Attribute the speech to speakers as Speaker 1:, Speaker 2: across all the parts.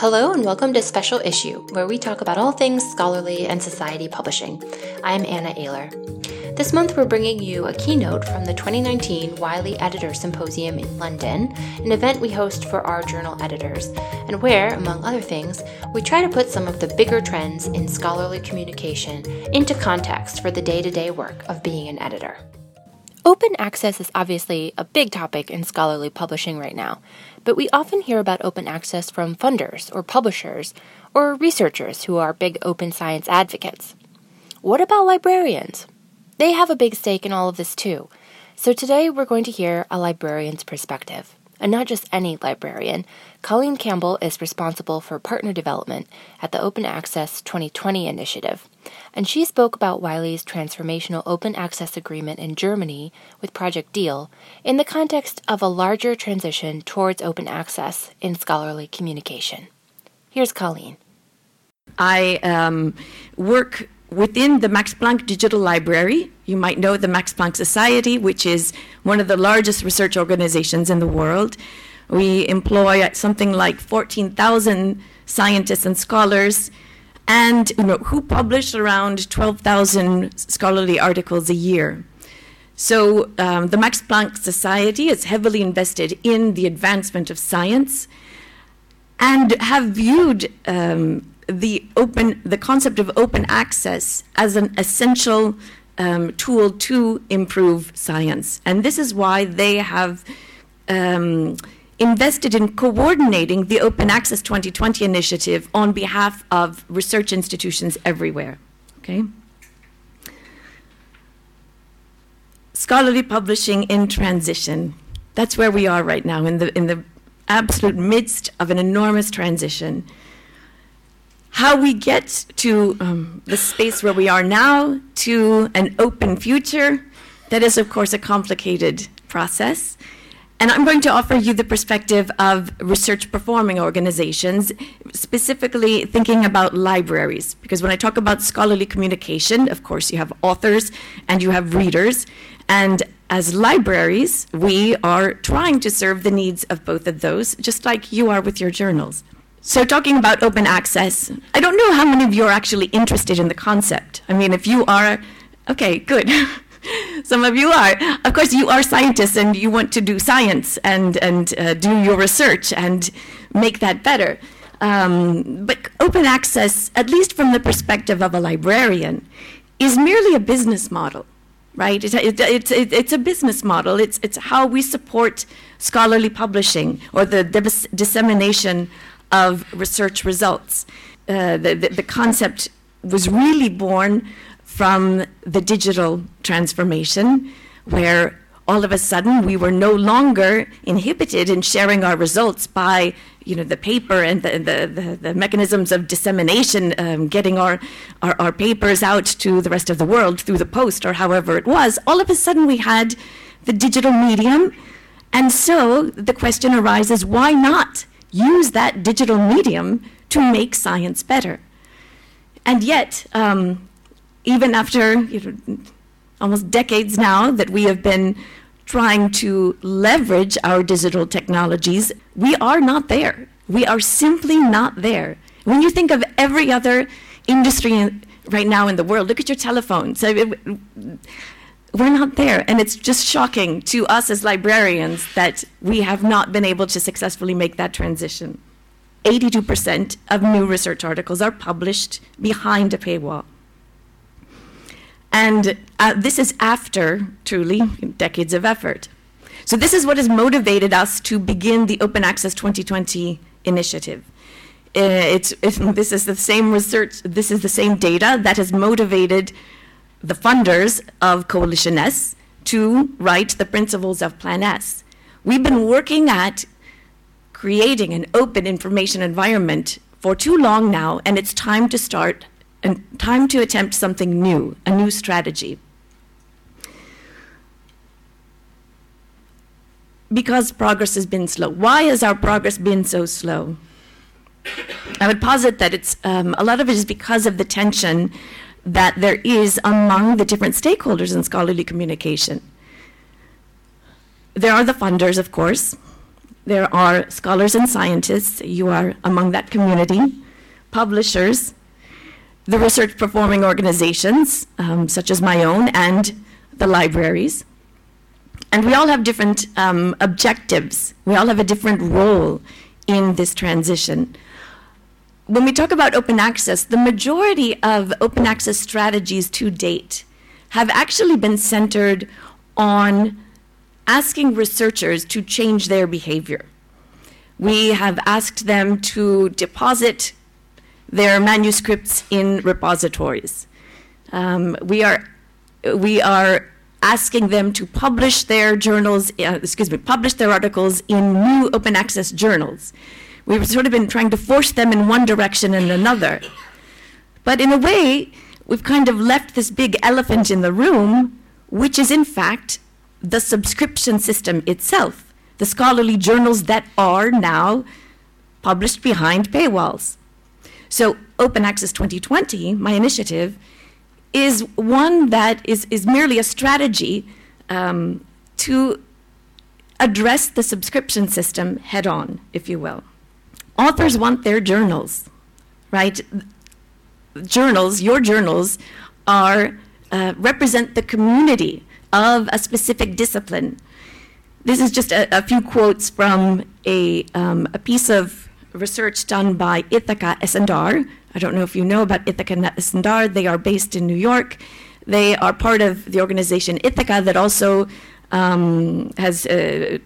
Speaker 1: Hello, and welcome to Special Issue, where we talk about all things scholarly and society publishing. I'm Anna Ayler. This month, we're bringing you a keynote from the 2019 Wiley Editor Symposium in London, an event we host for our journal editors, and where, among other things, we try to put some of the bigger trends in scholarly communication into context for the day to day work of being an editor. Open access is obviously a big topic in scholarly publishing right now, but we often hear about open access from funders or publishers or researchers who are big open science advocates. What about librarians? They have a big stake in all of this too. So today we're going to hear a librarian's perspective and not just any librarian. Colleen Campbell is responsible for partner development at the Open Access 2020 initiative, and she spoke about Wiley's transformational open access agreement in Germany with Project Deal in the context of a larger transition towards open access in scholarly communication. Here's Colleen.
Speaker 2: I um, work within the Max Planck Digital Library, you might know the Max Planck Society, which is one of the largest research organizations in the world. We employ something like 14,000 scientists and scholars, and you know, who publish around 12,000 scholarly articles a year. So um, the Max Planck Society is heavily invested in the advancement of science and have viewed um, the open the concept of open access as an essential um, tool to improve science, and this is why they have. Invested in coordinating the Open Access 2020 initiative on behalf of research institutions everywhere. Okay? Scholarly publishing in transition. That's where we are right now, in the, in the absolute midst of an enormous transition. How we get to um, the space where we are now to an open future, that is, of course, a complicated process. And I'm going to offer you the perspective of research performing organizations, specifically thinking about libraries. Because when I talk about scholarly communication, of course, you have authors and you have readers. And as libraries, we are trying to serve the needs of both of those, just like you are with your journals. So, talking about open access, I don't know how many of you are actually interested in the concept. I mean, if you are, okay, good. Some of you are. Of course, you are scientists and you want to do science and, and uh, do your research and make that better. Um, but open access, at least from the perspective of a librarian, is merely a business model, right? It, it, it, it's a business model. It's, it's how we support scholarly publishing or the dissemination of research results. Uh, the, the, the concept was really born from the digital transformation, where all of a sudden we were no longer inhibited in sharing our results by you know the paper and the, the, the, the mechanisms of dissemination um, getting our, our, our papers out to the rest of the world through the post or however it was all of a sudden we had the digital medium and so the question arises why not use that digital medium to make science better. And yet, um, even after you know, almost decades now that we have been trying to leverage our digital technologies, we are not there. We are simply not there. When you think of every other industry right now in the world, look at your telephones we're not there. And it's just shocking to us as librarians that we have not been able to successfully make that transition. 82% of new research articles are published behind a paywall. And uh, this is after, truly, decades of effort. So, this is what has motivated us to begin the Open Access 2020 initiative. Uh, it's, it's, this is the same research, this is the same data that has motivated the funders of Coalition S to write the principles of Plan S. We've been working at creating an open information environment for too long now, and it's time to start and time to attempt something new, a new strategy. Because progress has been slow. Why has our progress been so slow? I would posit that it's um, a lot of it is because of the tension that there is among the different stakeholders in scholarly communication. There are the funders, of course, there are scholars and scientists, you are among that community, publishers, the research performing organizations, um, such as my own, and the libraries. And we all have different um, objectives. We all have a different role in this transition. When we talk about open access, the majority of open access strategies to date have actually been centered on asking researchers to change their behavior. We have asked them to deposit their manuscripts in repositories. Um, we are we are asking them to publish their journals, uh, excuse me, publish their articles in new open access journals. We've sort of been trying to force them in one direction and another. But in a way, we've kind of left this big elephant in the room, which is in fact the subscription system itself, the scholarly journals that are now published behind paywalls. So Open Access 2020, my initiative, is one that is, is merely a strategy um, to address the subscription system head on, if you will. Authors want their journals, right? Journals, your journals, are uh, represent the community of a specific discipline. This is just a, a few quotes from a, um, a piece of research done by Ithaka S+R, I don't know if you know about Ithaka S+R. They are based in New York. They are part of the organization Ithaka that also um, has uh,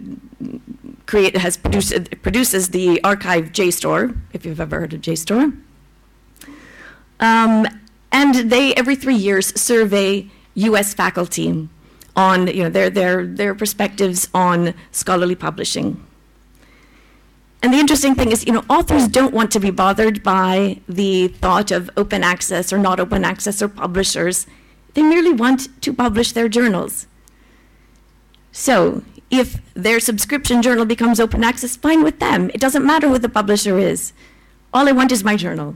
Speaker 2: create has produced produces the archive JSTOR. If you've ever heard of JSTOR. Um, and they every three years survey U.S. faculty on you know their their their perspectives on scholarly publishing. And the interesting thing is, you know, authors don't want to be bothered by the thought of open access or not open access or publishers. They merely want to publish their journals. So if their subscription journal becomes open access, fine with them. It doesn't matter who the publisher is. All I want is my journal.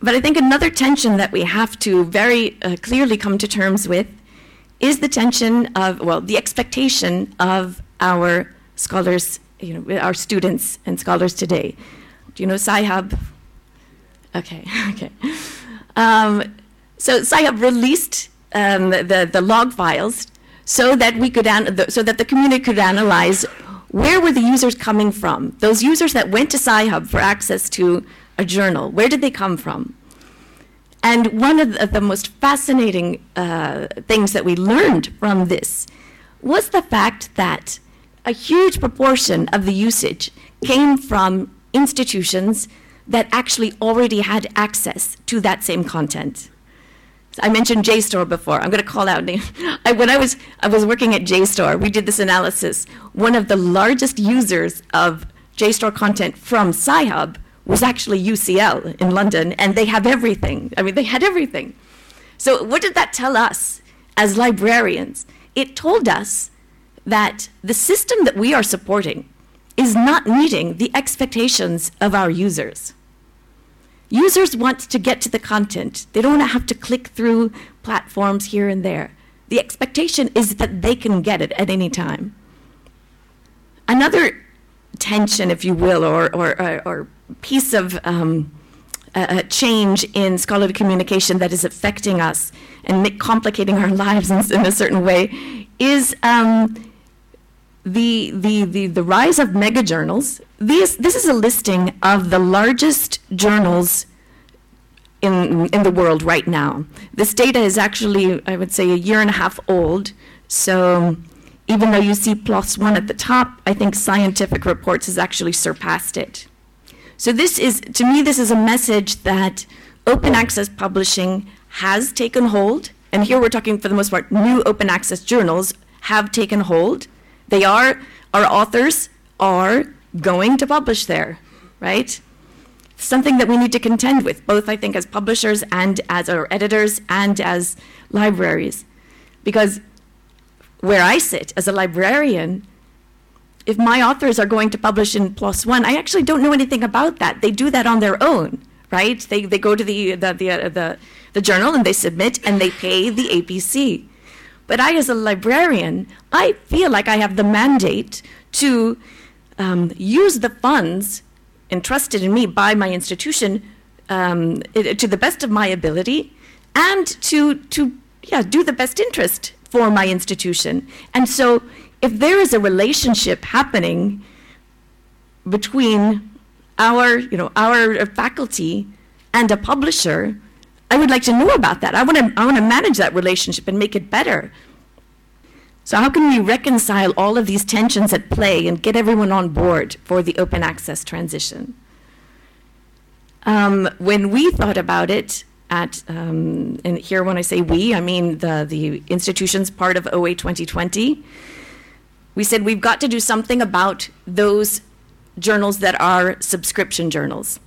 Speaker 2: But I think another tension that we have to very uh, clearly come to terms with is the tension of, well, the expectation of our scholars, you know, our students and scholars today. Do you know Sci-Hub? Okay, okay. Um, so Sci-Hub released um, the, the log files so that we could, so that the community could analyze where were the users coming from? Those users that went to Sci-Hub for access to a journal, where did they come from? And one of the, the most fascinating uh, things that we learned from this was the fact that a huge proportion of the usage came from institutions that actually already had access to that same content. I mentioned JSTOR before. I'm going to call out. When I was I was working at JSTOR, we did this analysis. One of the largest users of JSTOR content from Sci-Hub was actually UCL in London, and they have everything. I mean, they had everything. So, what did that tell us as librarians? It told us that the system that we are supporting is not meeting the expectations of our users. Users want to get to the content. They don't want to have to click through platforms here and there. The expectation is that they can get it at any time. Another tension, if you will, or, or, or, or piece of um, uh, change in scholarly communication that is affecting us and complicating our lives in, in, a certain way is um, the, the, the, the rise of mega journals. These, this is a listing of the largest journals in, in the world right now. This data is actually, I would say, a year and a half old. So even though you see One at the top, I think Scientific Reports has actually surpassed it. So this is, to me, this is a message that open access publishing has taken hold. And here we're talking, for the most part, new open access journals have taken hold. They are, our authors are going to publish there, right? Something that we need to contend with, both I think as publishers and as our editors and as libraries. Because where I sit as a librarian, if my authors are going to publish in PLOS One, I actually don't know anything about that. They do that on their own, right? They, they go to the, the, the, uh, the, the journal and they submit and they pay the APC. But I, as a librarian, I feel like I have the mandate to um, use the funds entrusted in me by my institution um, to the best of my ability and to, to yeah, do the best interest for my institution. And so if there is a relationship happening between our, you know, our faculty and a publisher, I would like to know about that. I want to, I want to manage that relationship and make it better. So how can we reconcile all of these tensions at play and get everyone on board for the open access transition? Um, when we thought about it at, um, and here when I say we, I mean the, the institutions part of OA 2020, we said we've got to do something about those journals that are subscription journals.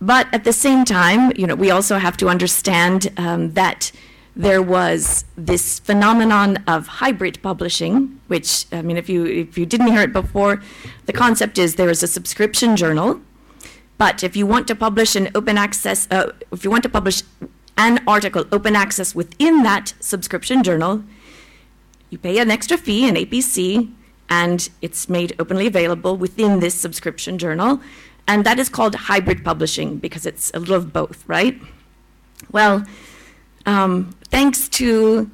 Speaker 2: But at the same time, you know, we also have to understand um, that there was this phenomenon of hybrid publishing, which I mean, if you if you didn't hear it before, the concept is there is a subscription journal, but if you want to publish an open access, uh, if you want to publish an article open access within that subscription journal, you pay an extra fee, an APC, and it's made openly available within this subscription journal. And that is called hybrid publishing because it's a little of both, right? Well, um, thanks to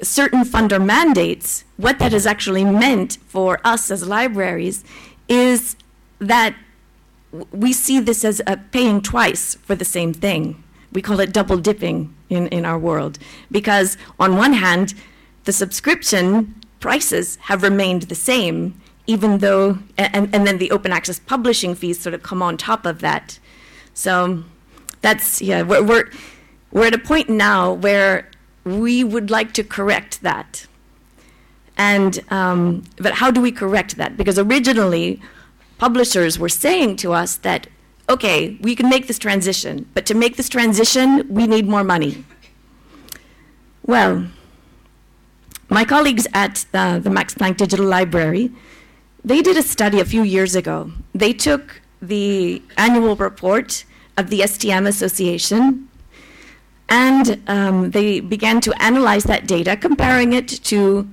Speaker 2: certain funder mandates, what that has actually meant for us as libraries is that we see this as paying twice for the same thing. We call it double dipping in, in our world. Because on one hand, the subscription prices have remained the same, even though, and, and then the open access publishing fees sort of come on top of that. So that's, yeah, we're, we're, we're at a point now where we would like to correct that. And, um, but how do we correct that? Because originally, publishers were saying to us that, okay, we can make this transition, but to make this transition, we need more money. Well, my colleagues at the, the Max Planck Digital Library they did a study a few years ago. They took the annual report of the STM Association and um, they began to analyze that data, comparing it to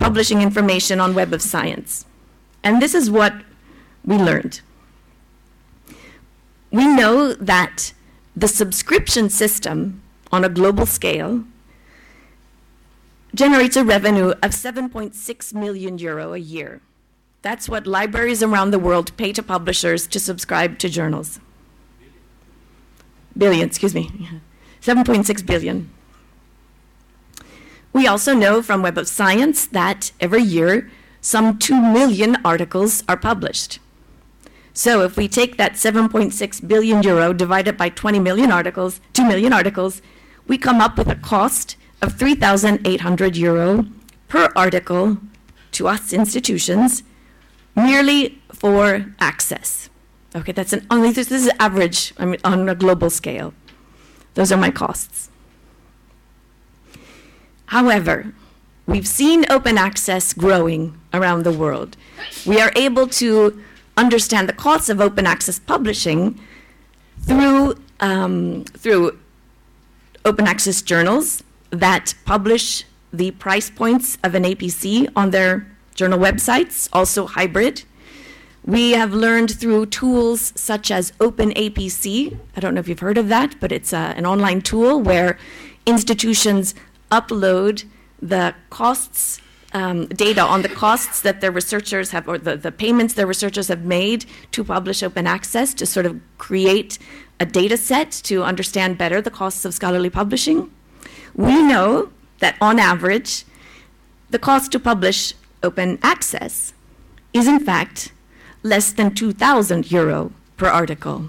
Speaker 2: publishing information on Web of Science. And this is what we learned. We know that the subscription system on a global scale generates a revenue of 7.6 million euro a year. That's what libraries around the world pay to publishers to subscribe to journals. Billion, excuse me. 7.6 billion. We also know from Web of Science that every year some 2 million articles are published. So if we take that 7.6 billion euro divided by 20 million articles, 2 million articles, we come up with a cost of 3,800 euro per article to us institutions merely for access. Okay, that's an only this is average I mean, on a global scale. Those are my costs. However, we've seen open access growing around the world. We are able to understand the costs of open access publishing through, um, through open access journals that publish the price points of an APC on their journal websites, also hybrid. We have learned through tools such as OpenAPC. I don't know if you've heard of that, but it's uh, an online tool where institutions upload the costs, um, data on the costs that their researchers have, or the, the payments their researchers have made to publish open access to sort of create a data set to understand better the costs of scholarly publishing. We know that on average, the cost to publish open access is in fact less than 2,000 euro per article.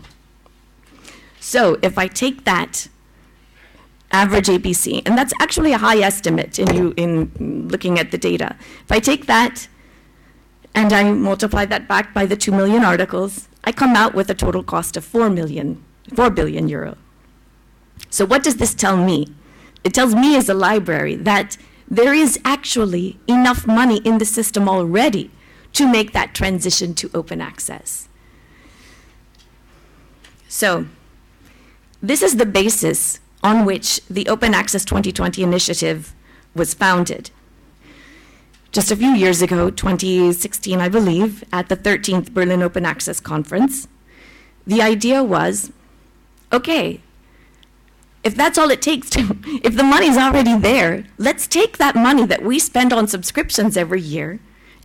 Speaker 2: So if I take that average APC, and that's actually a high estimate in, you, in looking at the data. If I take that and I multiply that back by the 2 million articles, I come out with a total cost of 4 million, 4 billion euro. So what does this tell me? It tells me as a library that there is actually enough money in the system already to make that transition to open access. So this is the basis on which the Open Access 2020 initiative was founded. Just a few years ago, 2016, I believe, at the 13th Berlin Open Access Conference, the idea was okay, if that's all it takes to, if the money's already there, let's take that money that we spend on subscriptions every year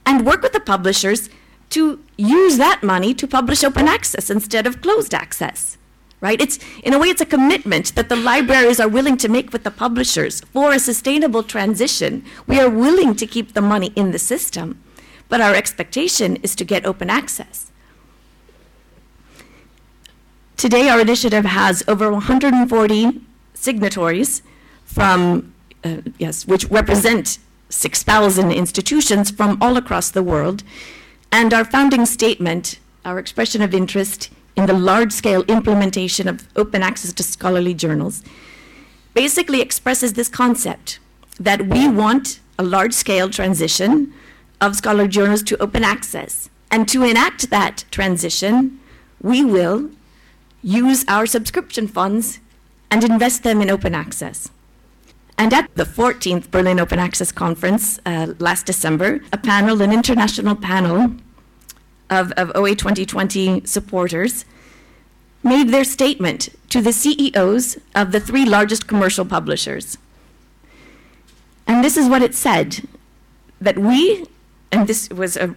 Speaker 2: and work with the publishers to use that money to publish open access instead of closed access. Right? It's in a way it's a commitment that the libraries are willing to make with the publishers for a sustainable transition. We are willing to keep the money in the system, but our expectation is to get open access. Today, our initiative has over 140 signatories from, uh, yes, which represent 6,000 institutions from all across the world. And our founding statement, our expression of interest in the large scale implementation of open access to scholarly journals, basically expresses this concept that we want a large scale transition of scholarly journals to open access. And to enact that transition, we will use our subscription funds and invest them in open access. And at the 14th Berlin Open Access Conference uh, last December, a panel, an international panel of, of OA 2020 supporters, made their statement to the CEOs of the three largest commercial publishers. And this is what it said that we, and this was, a,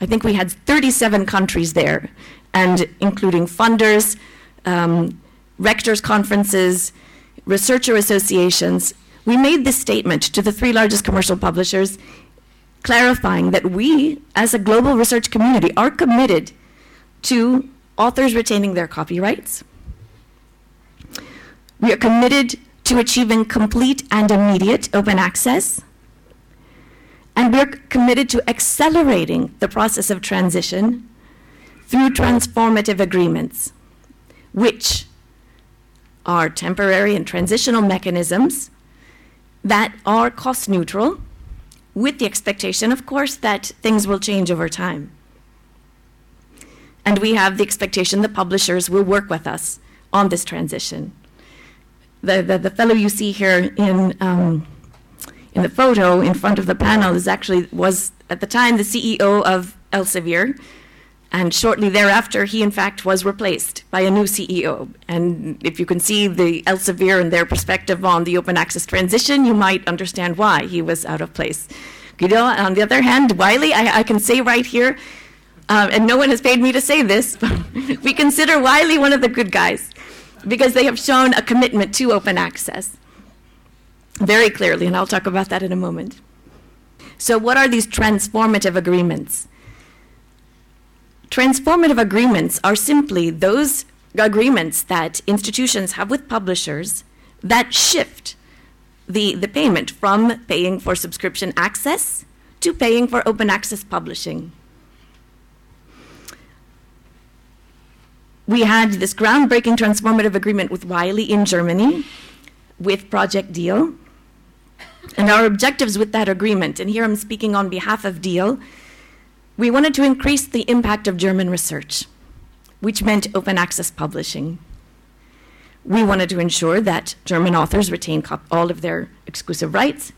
Speaker 2: I think we had 37 countries there, and including funders, um, rectors' conferences, researcher associations, we made this statement to the three largest commercial publishers, clarifying that we, as a global research community, are committed to authors retaining their copyrights. We are committed to achieving complete and immediate open access. And we're committed to accelerating the process of transition through transformative agreements which are temporary and transitional mechanisms that are cost neutral, with the expectation, of course, that things will change over time. And we have the expectation that publishers will work with us on this transition. The, the, the fellow you see here in, um, in the photo in front of the panel is actually was at the time the CEO of Elsevier, and shortly thereafter, he in fact was replaced by a new CEO. And if you can see the Elsevier and their perspective on the open access transition, you might understand why he was out of place. Guido, on the other hand, Wiley, I, I can say right here, um, and no one has paid me to say this, but we consider Wiley one of the good guys because they have shown a commitment to open access very clearly, and I'll talk about that in a moment. So, what are these transformative agreements? Transformative agreements are simply those agreements that institutions have with publishers that shift the, the payment from paying for subscription access to paying for open access publishing. We had this groundbreaking transformative agreement with Wiley in Germany with Project Deal. And our objectives with that agreement, and here I'm speaking on behalf of Deal, we wanted to increase the impact of German research, which meant open access publishing. We wanted to ensure that German authors retain all of their exclusive rights.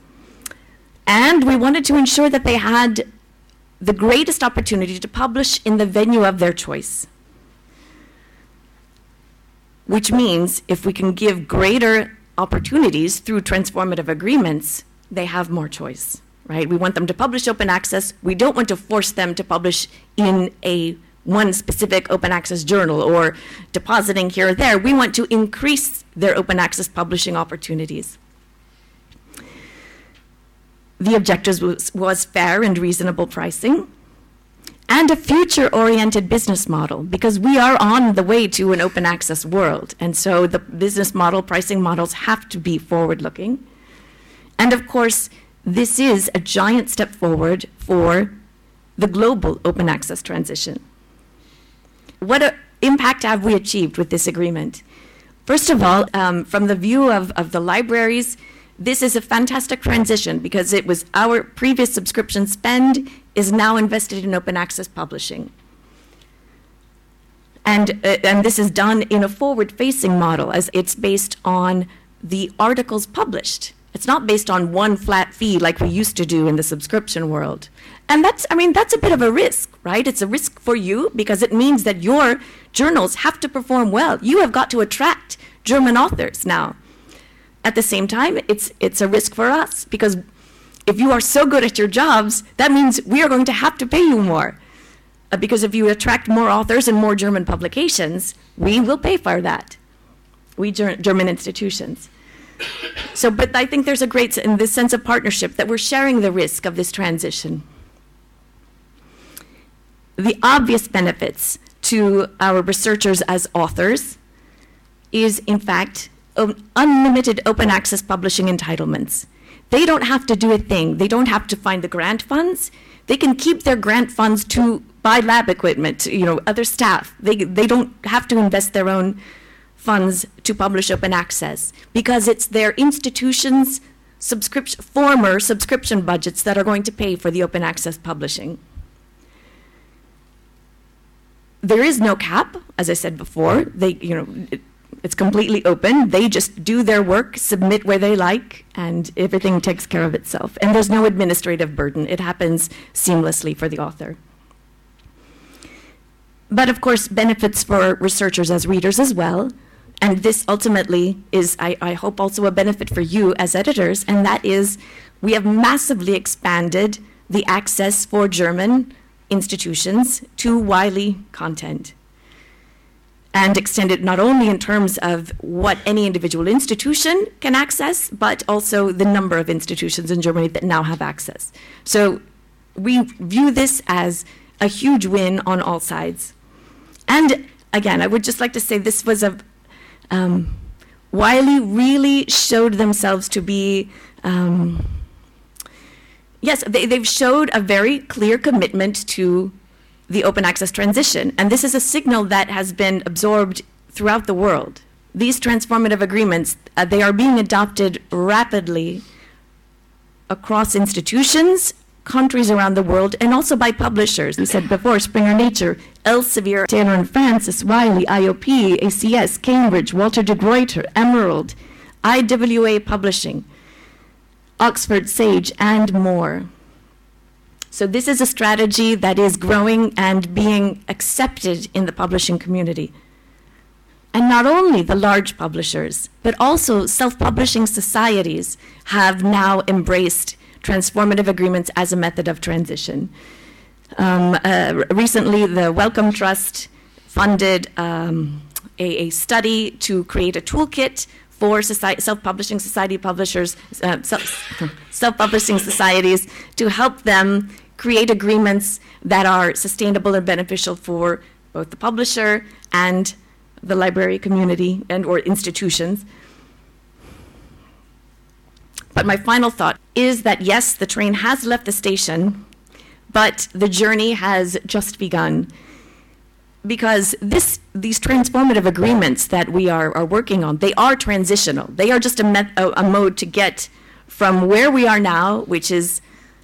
Speaker 2: And we wanted to ensure that they had the greatest opportunity to publish in the venue of their choice. Which means if we can give greater opportunities through transformative agreements, they have more choice right? We want them to publish open access. We don't want to force them to publish in a one specific open access journal or depositing here or there. We want to increase their open access publishing opportunities. The objective was, was fair and reasonable pricing and a future oriented business model because we are on the way to an open access world. And so the business model, pricing models have to be forward looking. And of course, this is a giant step forward for the global open access transition. What a, impact have we achieved with this agreement? First of all, um, from the view of, of the libraries, this is a fantastic transition because it was our previous subscription spend is now invested in open access publishing. And, uh, and this is done in a forward facing model as it's based on the articles published. It's not based on one flat fee like we used to do in the subscription world. And that's, I mean, that's a bit of a risk, right? It's a risk for you because it means that your journals have to perform well. You have got to attract German authors now. At the same time, it's, it's a risk for us because if you are so good at your jobs, that means we are going to have to pay you more. Uh, because if you attract more authors and more German publications, we will pay for that. We ger- German institutions. So, but I think there's a great, in this sense of partnership, that we're sharing the risk of this transition. The obvious benefits to our researchers as authors is, in fact, um, unlimited open access publishing entitlements. They don't have to do a thing. They don't have to find the grant funds. They can keep their grant funds to buy lab equipment, you know, other staff. They, they don't have to invest their own funds to publish open access because it's their institutions' subscription, former subscription budgets that are going to pay for the open access publishing. There is no cap, as I said before. They, you know, it, it's completely open. They just do their work, submit where they like, and everything takes care of itself. And there's no administrative burden. It happens seamlessly for the author. But of course, benefits for researchers as readers as well. And this ultimately is, I, I hope, also a benefit for you as editors, and that is we have massively expanded the access for German institutions to Wiley content and extended not only in terms of what any individual institution can access, but also the number of institutions in Germany that now have access. So we view this as a huge win on all sides. And again, I would just like to say this was a um, Wiley really showed themselves to be. Um, yes, they, they've showed a very clear commitment to the open access transition. And this is a signal that has been absorbed throughout the world. These transformative agreements, uh, they are being adopted rapidly across institutions, countries around the world, and also by publishers. We said before, Springer Nature, Elsevier, Taylor and Francis, Wiley, IOP, ACS, Cambridge, Walter de Gruyter, Emerald, IWA Publishing, Oxford Sage, and more. So this is a strategy that is growing and being accepted in the publishing community. And not only the large publishers, but also self-publishing societies have now embraced transformative agreements as a method of transition. Um, uh, recently, the Wellcome Trust funded um, a, a, study to create a toolkit for self-publishing society publishers, uh, self-publishing societies, to help them create agreements that are sustainable and beneficial for both the publisher and the library community and or institutions. But my final thought is that yes, the train has left the station, but the journey has just begun. Because this, these transformative agreements that we are, are working on, they are transitional. They are just a, met, a, a mode to get from where we are now, which is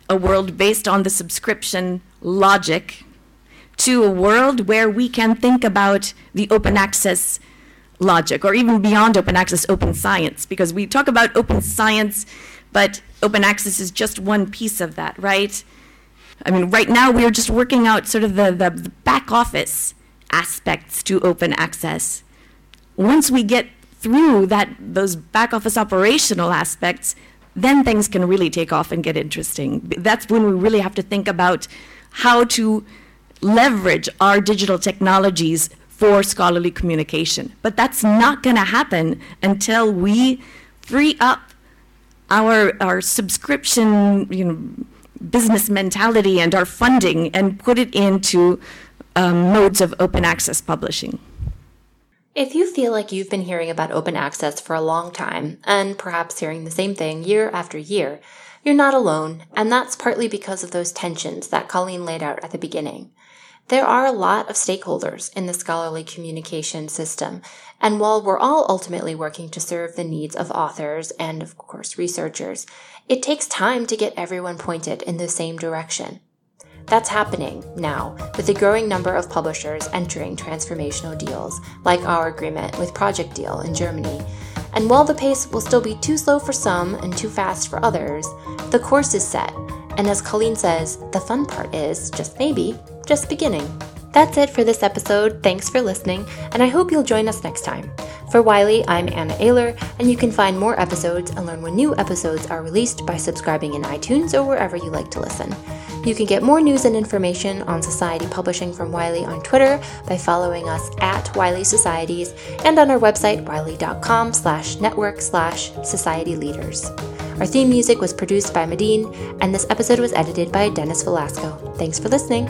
Speaker 2: a world based on the subscription logic to a world where we can think about the open access logic or even beyond open access, open science, because we talk about open science, but open access is just one piece of that, right? I mean, right now we are just working out sort of the, the, the back office aspects to open access. Once we get through that those back office operational aspects, then things can really take off and get interesting. That's when we really have to think about how to leverage our digital technologies for scholarly communication. But that's not going to happen until we free up our, our subscription you know, business mentality and our funding and put it into um, modes of open access publishing.
Speaker 1: If you feel like you've been hearing about open access for a long time, and perhaps hearing the same thing year after year, you're not alone, and that's partly because of those tensions that Colleen laid out at the beginning. There are a lot of stakeholders in the scholarly communication system, and while we're all ultimately working to serve the needs of authors and, of course, researchers, it takes time to get everyone pointed in the same direction. That's happening now with a growing number of publishers entering transformational deals, like our agreement with Project Deal in Germany, And while the pace will still be too slow for some and too fast for others, the course is set. And as Colleen says, the fun part is, just maybe, just beginning. That's it for this episode. Thanks for listening, and I hope you'll join us next time. For Wiley, I'm Anna Ayler, and you can find more episodes and learn when new episodes are released by subscribing in iTunes or wherever you like to listen. You can get more news and information on Society Publishing from Wiley on Twitter by following us at Wiley Societies and on our website, wiley.com slash network slash society leaders. Our theme music was produced by Medine, and this episode was edited by Dennis Velasco. Thanks for listening.